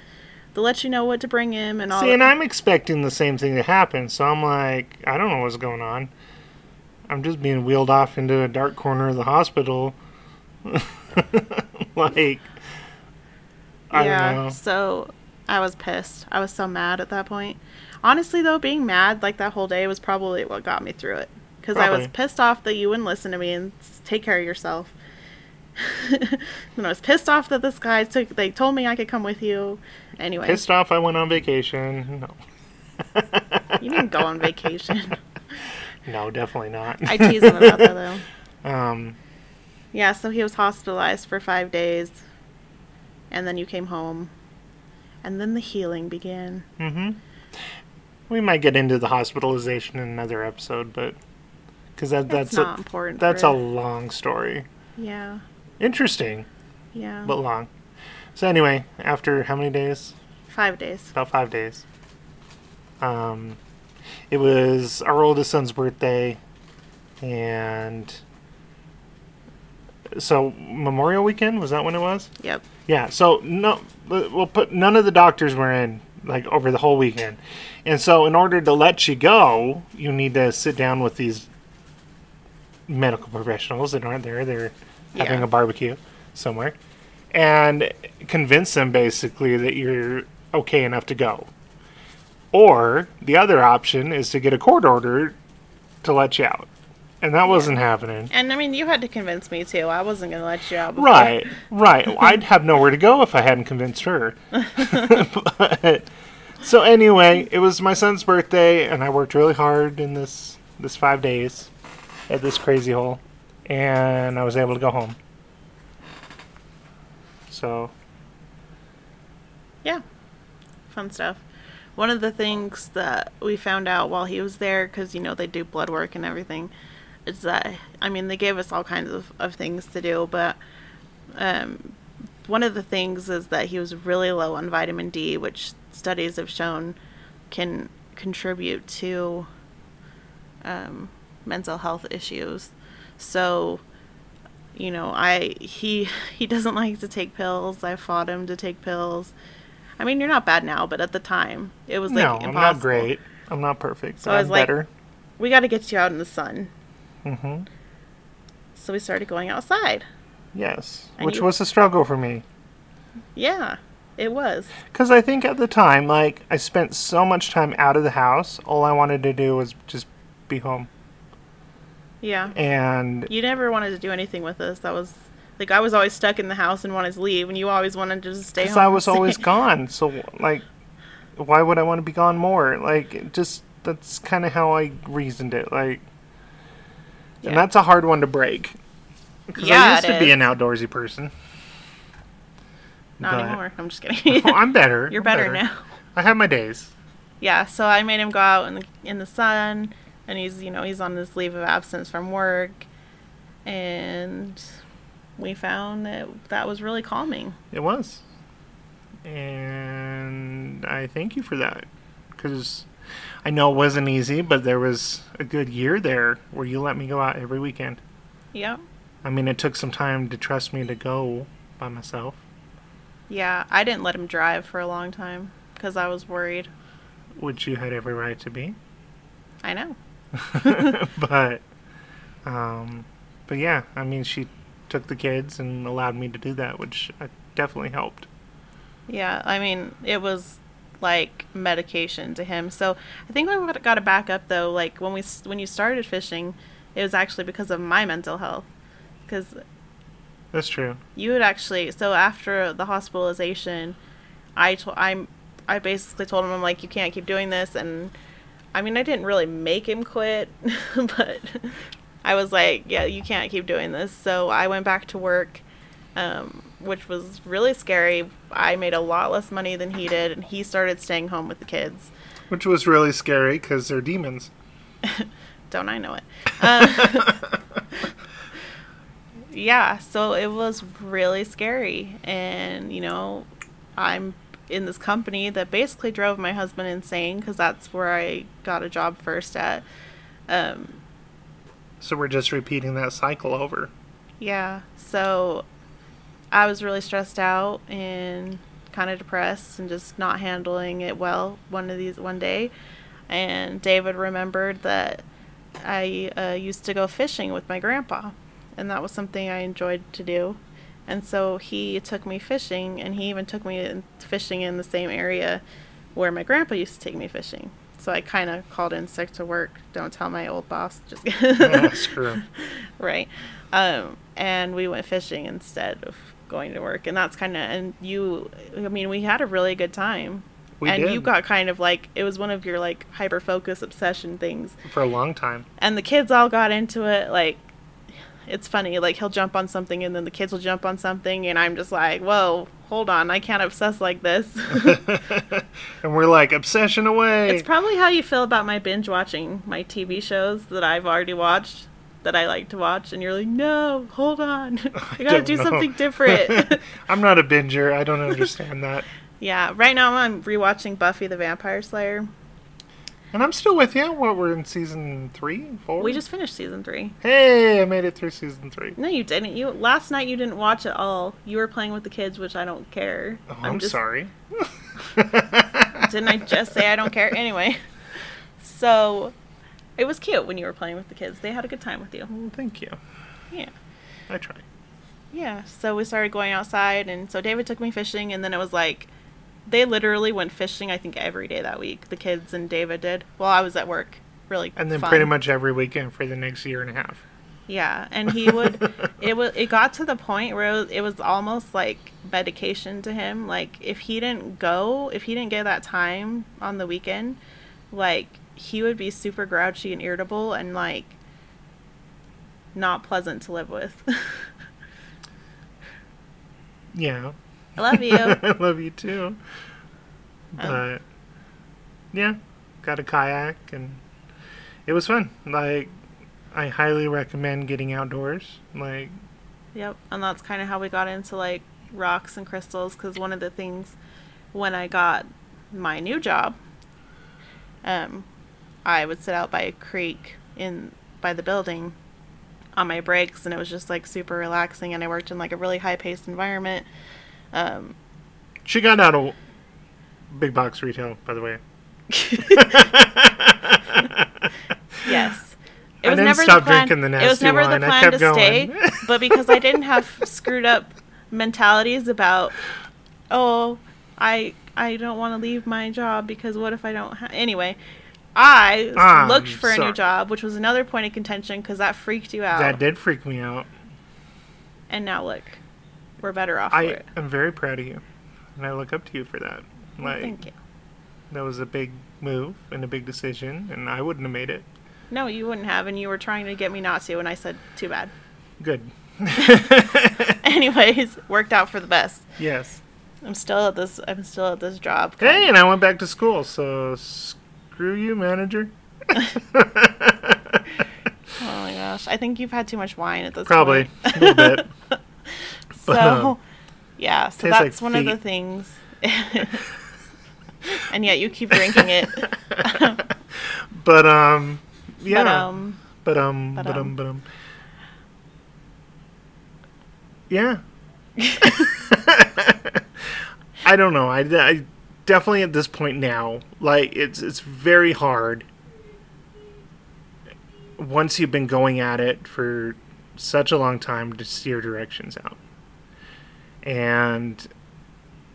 they'll let you know what to bring him and all." See, that. and I'm expecting the same thing to happen, so I'm like, I don't know what's going on. I'm just being wheeled off into a dark corner of the hospital. like, I yeah. don't know. So I was pissed. I was so mad at that point. Honestly, though, being mad like that whole day was probably what got me through it. Because I was pissed off that you wouldn't listen to me and take care of yourself. and I was pissed off that this guy took. They told me I could come with you. Anyway, Pissed off I went on vacation. No. you didn't go on vacation. No, definitely not. I tease him about that though. um, Yeah, so he was hospitalized for five days, and then you came home, and then the healing began. Mm-hmm. We might get into the hospitalization in another episode, but because that, That's that's not a important. that's a long story. yeah. Interesting. Yeah. but long. So anyway, after how many days? Five days. About five days. Um, it was our oldest son's birthday, and so Memorial Weekend was that when it was? Yep. Yeah. So no, we'll put none of the doctors were in like over the whole weekend, and so in order to let you go, you need to sit down with these medical professionals that aren't there. They're having a barbecue somewhere, and convince them basically that you're okay enough to go. Or the other option is to get a court order to let you out, and that wasn't happening. And I mean, you had to convince me too. I wasn't going to let you out. before. Right, right. I'd have nowhere to go if I hadn't convinced her. but, so anyway, it was my son's birthday, and I worked really hard in this this five days at this crazy hole, and I was able to go home. So Yeah. Fun stuff. One of the things that we found out while he was there, because, you know, they do blood work and everything, is that, I mean, they gave us all kinds of, of things to do, but um, one of the things is that he was really low on vitamin D, which studies have shown can contribute to um, mental health issues. So, you know, I he he doesn't like to take pills. I fought him to take pills. I mean, you're not bad now, but at the time, it was like no, impossible. I'm not great. I'm not perfect. So but I I'm was like- We got to get you out in the sun. Mm-hmm. So we started going outside. Yes, And which you- was a struggle for me. Yeah, it was. Because I think at the time, like, I spent so much time out of the house. All I wanted to do was just be home. Yeah. And You never wanted to do anything with us. That was like I was always stuck in the house and wanted to leave, and you always wanted to just stay because. I was always gone. So, like, why would I want to be gone more? Like, just that's kind of how I reasoned it. Like, Yeah. and that's a hard one to break. Because Yeah, I used to be an outdoorsy person. Not but- anymore. I'm just kidding. Well, I'm better. You're I'm better, now. I have my days. Yeah, so I made him go out in the in the sun, and he's you know he's on this leave of absence from work, and we found that that was really calming. It was. And I thank you for that. Because I know it wasn't easy, but there was a good year there where you let me go out every weekend. Yep. I mean, it took some time to trust me to go by myself, Yeah, I didn't let him drive for a long time because I was worried. which you had every right to be. I know. but, um, but yeah, I mean, she took the kids and allowed me to do that, which uh, definitely helped. Yeah, I mean, it was like medication to him. So I think we got to back up though. Like when we when you started fishing, it was actually because of my mental health. Because That's true. you had actually so after the hospitalization, I told I'm I basically told him I'm like you can't keep doing this, and I mean I didn't really make him quit, but I was like yeah you can't keep doing this. So I went back to work. Um, which was really scary. I made a lot less money than he did, and he started staying home with the kids. Which was really scary because they're demons. Don't I know it? Uh, yeah, so it was really scary. And, you know, I'm in this company that basically drove my husband insane because that's where I got a job first at. Um, So we're just repeating that cycle over. yeah, so I was really stressed out and kind of depressed and just not handling it well one of these one day. And David remembered that I uh, used to go fishing with my grandpa, and that was something I enjoyed to do. And so he took me fishing, and he even took me fishing in the same area where my grandpa used to take me fishing. So I kind of called in sick to work. Don't tell my old boss. Just Yeah, screw 'em. right. Um, and we went fishing instead of going to work, and that's kind of and you. I mean, we had a really good time. We and did you got kind of like it was one of your like hyper focus obsession things, for a long time. and the kids all got into it. Like, it's funny. Like he'll jump on something, and then the kids will jump on something, and I'm just like, whoa, hold on, I can't obsess like this. and we're like obsession away. It's probably how you feel about my binge watching my TV shows that I've already watched. that I like to watch, and you're like, no, hold on, I gotta don't do know. something different. I'm not a binger. I don't understand that. yeah, right now I'm rewatching Buffy the Vampire Slayer. And I'm still with you. What we're in season three, four. We just finished season three. hey, I made it through season three. No, you didn't. You last night you didn't watch it all. You were playing with the kids, which I don't care. Oh, I'm, sorry. Didn't I just say I don't care? Anyway, so it was cute when you were playing with the kids. They had a good time with you. Well, thank you. Yeah. I try. Yeah. So we started going outside, and so David took me fishing, and then it was like they literally went fishing. I think every day that week, the kids and David did. While I was at work, really. And then fun. pretty much every weekend for the next year and a half. Yeah, and he would. it was. It got to the point where it was, it was almost like medication to him. Like if he didn't go, if he didn't get that time on the weekend, like he would be super grouchy and irritable and like not pleasant to live with. Yeah. I love you. I love you too. But yeah, got a kayak and it was fun. Like I highly recommend getting outdoors. Like Yep, and that's kind of how we got into like rocks and crystals because one of the things when I got my new job, um, I would sit out by a creek in by the building on my breaks, and it was just like super relaxing. And I worked in like a really high paced environment. Um, she got out of big box retail, by the way. yes. I didn't stop drinking the It was never wine. the plan to stay, but because I didn't have screwed up mentalities about, oh, I I don't want to leave my job because what if I don't? Ha-? Anyway, I I'm looked for a new job, which was another point of contention because that freaked you out. That did freak me out. And now look, we're better off I am very proud of you. And I look up to you for that. Like Thank you. that was a big move and a big decision and I wouldn't have made it. No, you wouldn't have, and you were trying to get me not to, and I said, too bad. Good. Anyways, worked out for the best. yes. I'm still at this. I'm still at this job. Hey, and I went back to school, so screw you, manager. Oh my gosh, I think you've had too much wine at this Probably point. Probably a little bit. so, um, yeah, so that's like one of the things. and yet you keep drinking it. But um, yeah. But um, But um, but, but um, um. but um. Yeah. I don't know. I, I definitely at this point now, like it's it's very hard. Once you've been going at it for such a long time to steer directions out, and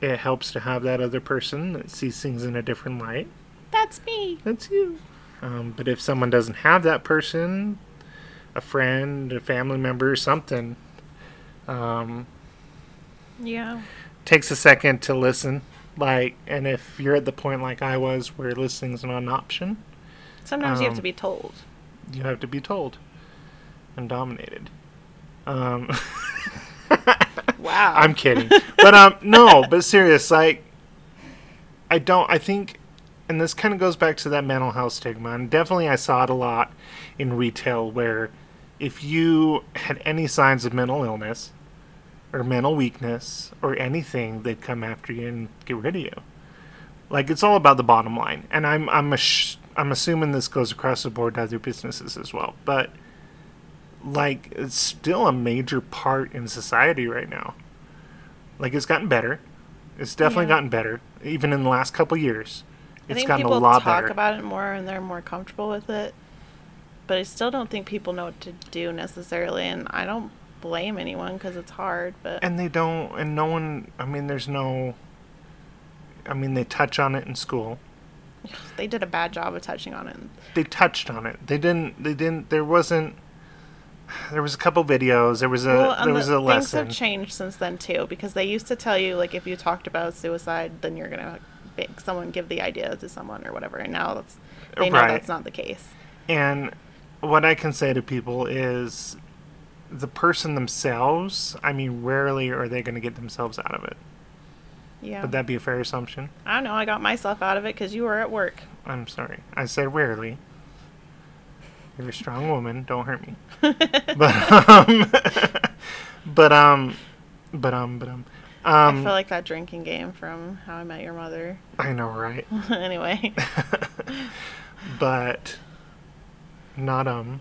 it helps to have that other person that sees things in a different light. that's me. That's you. Um, but if someone doesn't have that person, a friend, a family member, something, um, Yeah. takes a second to listen. Like, and if you're at the point like I was where listening's not an option, Sometimes you have Um, to be told. you have to be told and dominated. Wow. I'm kidding, but um, no, but serious. Like, I don't. I think, and this kind of goes back to that mental health stigma, and definitely I saw it a lot in retail, where if you had any signs of mental illness or mental weakness or anything, they'd come after you and get rid of you. Like it's all about the bottom line, and I'm I'm I'm assuming this goes across the board to other businesses as well, but like it's still a major part in society right now. Like it's gotten better. It's definitely Yeah. gotten better, even in the last couple years. I It's think gotten a lot better. people lot talk better. about it more and they're more comfortable with it. But I still don't think people know what to do necessarily, and I don't blame anyone because it's hard. But and they don't, and no one. I mean, there's no. I mean, they touch on it in school. they did a bad job of touching on it. They touched on it. They didn't. They didn't. There wasn't. There was a couple videos. There was a. well, there was the, a things have changed since then too, because they used to tell you like if you talked about suicide, then you're gonna make someone give the idea to someone or whatever, and now that's they know Right. that's not the case. And what I can say to people is the person themselves, I mean, rarely are they going to get themselves out of it. Yeah, Would that be a fair assumption? I don't know. I got myself out of it because you were at work. I'm sorry. I said rarely. You're a strong woman. Don't hurt me. but um, but um, but um, but um, I um. feel like that drinking game from How I Met Your Mother. I know, right? anyway, but not um.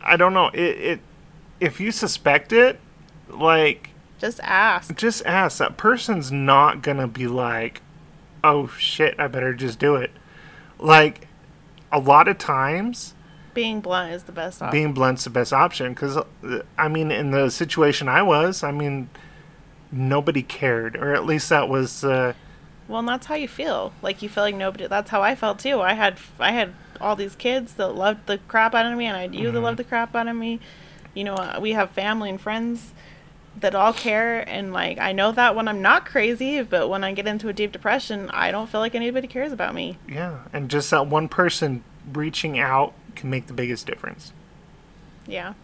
I don't know. It it if you suspect it, like just ask. just ask. That person's not gonna be like, "Oh shit, I better just do it." Like a lot of times, Being blunt is the best option. being blunt's the best option because I mean, in the situation I was, I mean, nobody cared, or at least that was. Uh, Well, and that's how you feel. Like you feel like nobody. That's how I felt too. I had I had all these kids that loved the crap out of me, and I had you that Mhm. loved the crap out of me. You know, uh, we have family and friends that all care, and like I know that when I'm not crazy, but when I get into a deep depression, I don't feel like anybody cares about me. yeah, and just that one person reaching out can make the biggest difference. Yeah,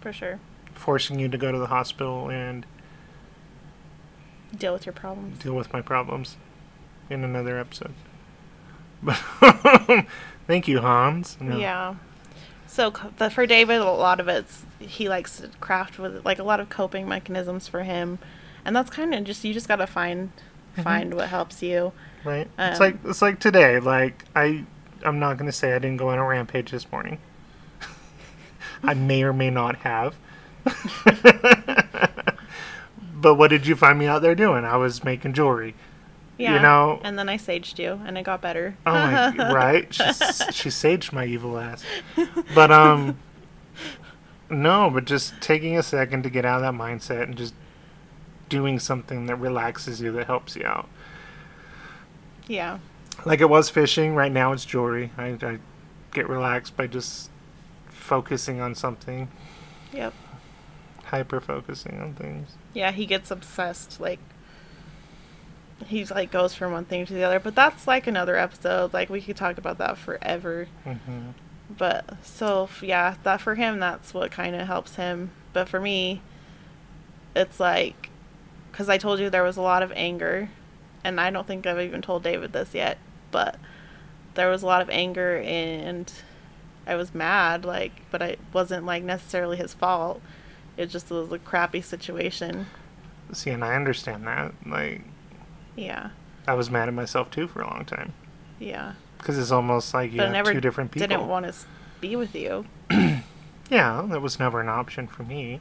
for sure. Forcing you to go to the hospital and Deal with your problems. deal with my problems in another episode. But thank you, Hans. No. Yeah. So the, for David, a lot of it's he likes to craft with like a lot of coping mechanisms for him, and that's kind of just you just gotta find find what helps you. Right. Um, it's like it's like today. Like I, I'm not gonna say I didn't go on a rampage this morning. I may or may not have. but what did you find me out there doing? I was making jewelry. Yeah. know- And then I saged you, and it got better. Oh my, right? She, she saged my evil ass. But um, no, but just taking a second to get out of that mindset and just doing something that relaxes you, that helps you out. yeah. Like it was fishing. Right now it's jewelry. I, I get relaxed by just focusing on something, Yep. hyper focusing on things. Yeah. He gets obsessed. Like he's like goes from one thing to the other. But that's like another episode. Like we could talk about that forever. hmm But so yeah, that for him that's what kind of helps him. But for me, it's like because I told you there was a lot of anger, and I don't think I've even told David this yet, but there was a lot of anger and I was mad, like, but it wasn't like necessarily his fault. It just was a crappy situation. See, and I understand that. Like Yeah, I was mad at myself too for a long time yeah. because it's almost like you but I have never two different people. didn't want to be with you. Yeah, that was never an option for me.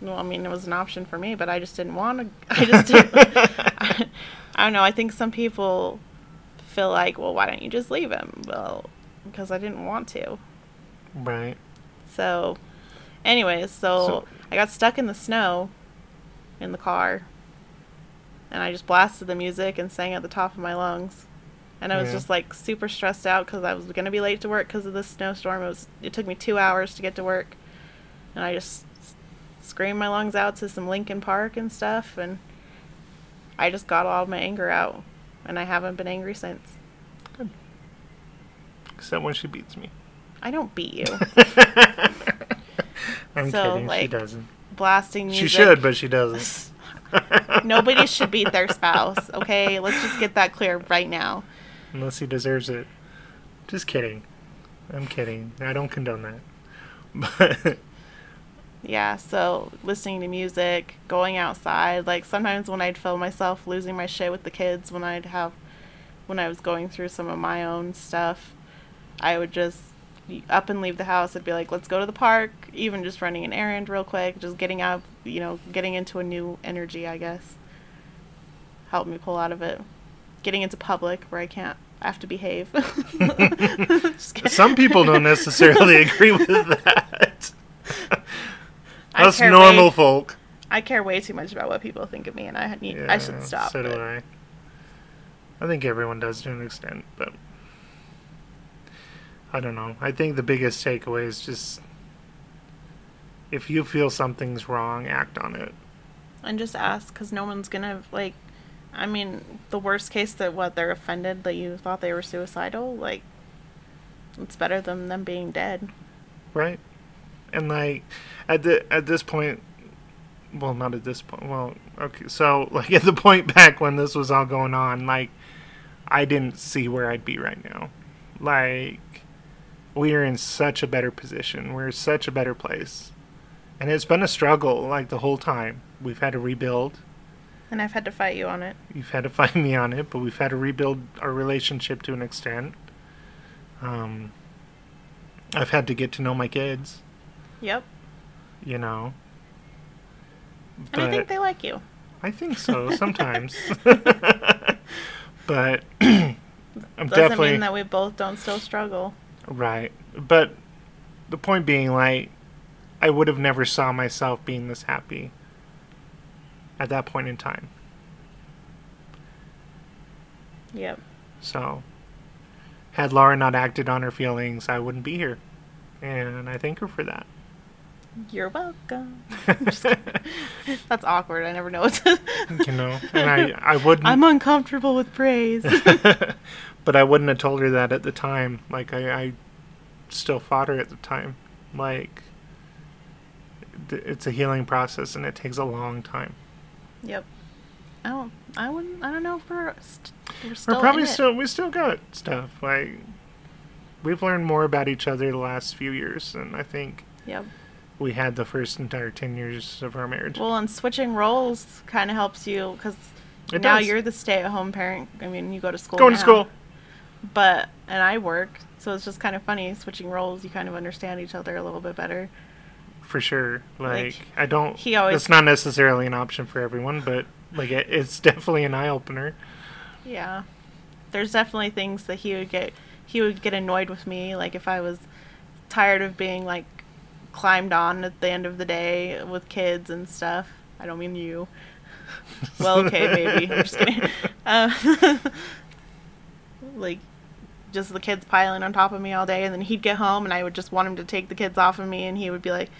Well, I mean, it was an option for me, but I just didn't want to. I just didn't. I, I don't know. I think some people feel like, well, why don't you just leave him? Well, because I didn't want to. Right. So, anyways, so, So- I got stuck in the snow in the car, and I just blasted the music and sang at the top of my lungs. And I was Yeah. just like super stressed out because I was gonna be late to work because of this snowstorm. It was. It took me two hours to get to work, and I just screamed my lungs out to some Linkin Park and stuff, and I just got all of my anger out, and I haven't been angry since. Except when she beats me. I don't beat you. I'm So, kidding. she doesn't. Blasting music. She should, but she doesn't. Nobody should beat their spouse, okay? Let's just get that clear right now. Unless he deserves it. Just kidding. I'm kidding. I don't condone that. But Yeah, so listening to music, going outside, like sometimes when I'd feel myself losing my shit with the kids when I'd have when I was going through some of my own stuff, I would just up and leave the house. I'd be like, "Let's go to the park," even just running an errand real quick, just getting out, you know, getting into a new energy, I guess. Helped me pull out of it. Getting into public where I can't I have to behave. Some people don't necessarily agree with that. Us normal way- folk. I care way too much about what people think of me, and I need I should stop. So do but- I. I think everyone does to an extent, but I don't know. I think the biggest takeaway is just if you feel something's wrong, act on it. and just ask because no one's gonna like i mean the worst case that what they're offended that you thought they were suicidal like it's better than them being dead right? And like at the at this point, well, not at this point. Well, okay, so like at the point back when this was all going on, like I didn't see where I'd be right now. Like, we are in such a better position. We're such a better place. And it's been a struggle, like, the whole time. We've had to rebuild. And I've had to fight you on it. You've had to fight me on it, but we've had to rebuild our relationship to an extent. Um, I've had to get to know my kids, Yep. you know. And I think they like you. I think so sometimes. but I'm Doesn't definitely mean that we both don't still struggle. right. But the point being, like, I would have never saw myself being this happy at that point in time. Yep. So, had Laura not acted on her feelings, I wouldn't be here, and I thank her for that. You're welcome. That's awkward. I never know what to. you know, and I I wouldn't. I'm uncomfortable with praise. but I wouldn't have told her that at the time. Like I, I still fought her at the time. Like it's a healing process and it takes a long time. yep. I don't. I wouldn't. I don't know if we're, st- we're still. We're probably still we still got stuff. Like we've learned more about each other the last few years, and I think Yep. we had the first entire ten years of our marriage. Well, and switching roles kind of helps you because now does. you're the stay-at-home parent. I mean, you go to school. Going to school. But and I work, so it's just kind of funny switching roles. You kind of understand each other a little bit better. For sure. Like, Like, I don't. he always- It's not necessarily an option for everyone, but like it, it's definitely an eye opener. Yeah. There's definitely things that he would get he would get annoyed with me like if I was tired of being like climbed on at the end of the day with kids and stuff. I don't mean you. Well, okay, maybe. I'm just kidding. Uh, like just the kids piling on top of me all day and then he'd get home and I would just want him to take the kids off of me and he would be like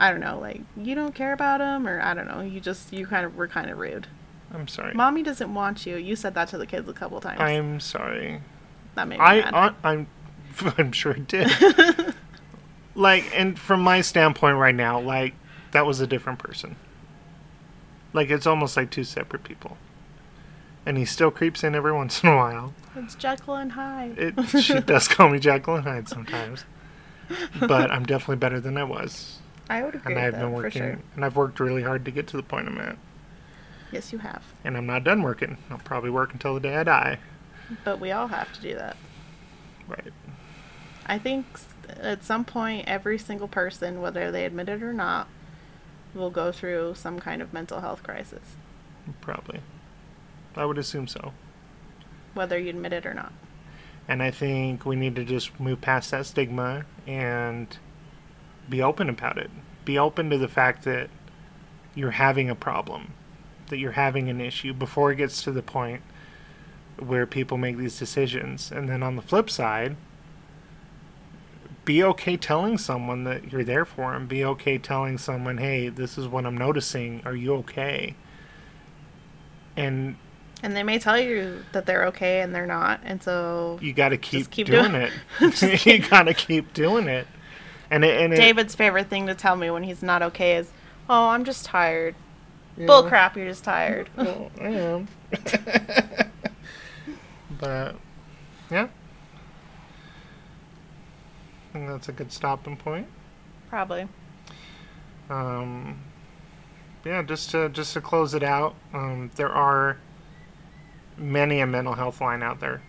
I don't know, like you don't care about them or I don't know, you just you kind of were kind of rude. I'm sorry. Mommy doesn't want you. You said that to the kids a couple times. I'm sorry. that made me I, mad. I I'm I'm sure it did. like, and from my standpoint right now, like that was a different person. Like it's almost like two separate people. And he still creeps in every once in a while. it's Jekyll and Hyde. It she does call me Jekyll and Hyde sometimes. But I'm definitely better than I was. I would agree And I've been working sure. and I've worked really hard to get to the point I'm at. Yes, you have. And I'm not done working. I'll probably work until the day I die. But we all have to do that. Right. I think at some point, every single person, whether they admit it or not, will go through some kind of mental health crisis, Probably. I would assume so. whether you admit it or not. And I think we need to just move past that stigma and be open about it. Be open to the fact that you're having a problem, that you're having an issue before it gets to the point where people make these decisions. And then on the flip side, be okay telling someone that you're there for them. Be okay telling someone, hey, this is what I'm noticing. Are you okay? And And they may tell you that they're okay and they're not, and so you got to keep, keep doing, doing- it. You got to keep doing it. And it, and it, David's favorite thing to tell me when he's not okay is, "Oh, I'm just tired." Bull crap, you're just tired. Well, I am. but yeah, I think that's a good stopping point. Probably. Um, yeah, just to just to close it out, um, there are many a mental health line out there.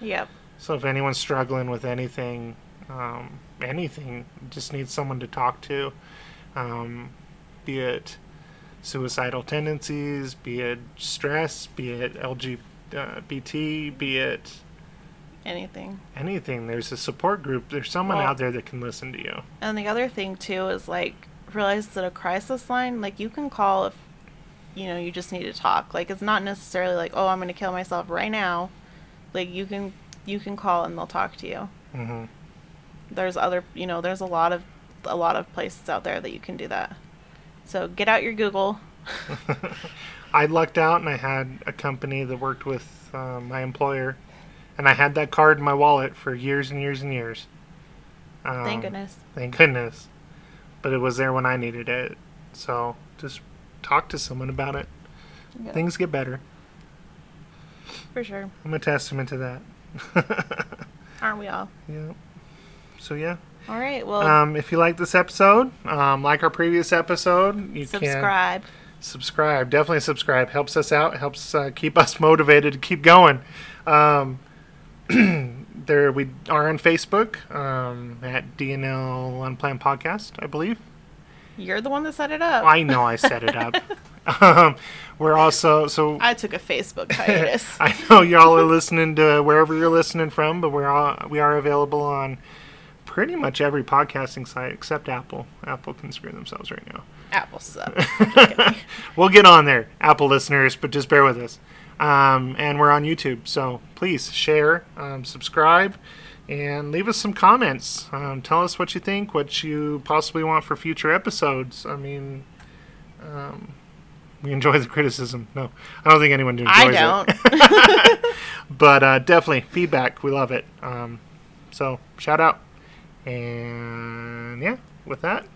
Yep. So if anyone's struggling with anything, um, anything, just needs someone to talk to, um, be it suicidal tendencies, be it stress, be it LGBT, be it Anything. anything. There's a support group. There's someone Well- out there that can listen to you. And the other thing too is like realize that a crisis line, like you can call if you know you just need to talk. Like it's not necessarily like oh I'm gonna kill myself right now. Like you can you can call and they'll talk to you. hmm There's other you know there's a lot of a lot of places out there that you can do that. So get out your Google. I lucked out and I had a company that worked with uh, my employer, and I had that card in my wallet for years and years and years. Um, Thank goodness. Thank goodness. But it was there when I needed it. So just talk to someone about it. Yeah, Things get better. for sure. I'm a testament to that. Aren't we all? Yeah. So yeah. All right. Well, Um, if you like this episode, um, like our previous episode, you can subscribe. subscribe. Definitely subscribe. Helps us out. Helps uh, keep us motivated to keep going. Um, there we are on Facebook um, at DNL Unplanned Podcast, I believe. You're the one that set it up. I know I set it up. um, we're also so I took a Facebook hiatus. I know y'all are listening to wherever you're listening from, but we're all, we are available on pretty much every podcasting site except Apple. Apple can screw themselves right now. Apple sucks. we'll get on there, Apple listeners, but just bear with us. Um, and we're on YouTube, so please share, um, subscribe, and leave us some comments. Um, tell us what you think, what you possibly want for future episodes. I mean, um, we enjoy the criticism. No, I don't think anyone enjoys I it. don't. but uh, definitely feedback. We love it. Um, so shout out. And yeah, with that,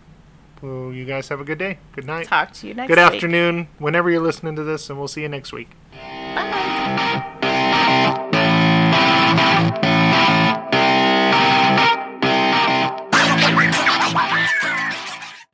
well, you guys have a good day. Good night. Talk to you next week. Good week. afternoon, whenever you're listening to this, and we'll see you next week. Bye.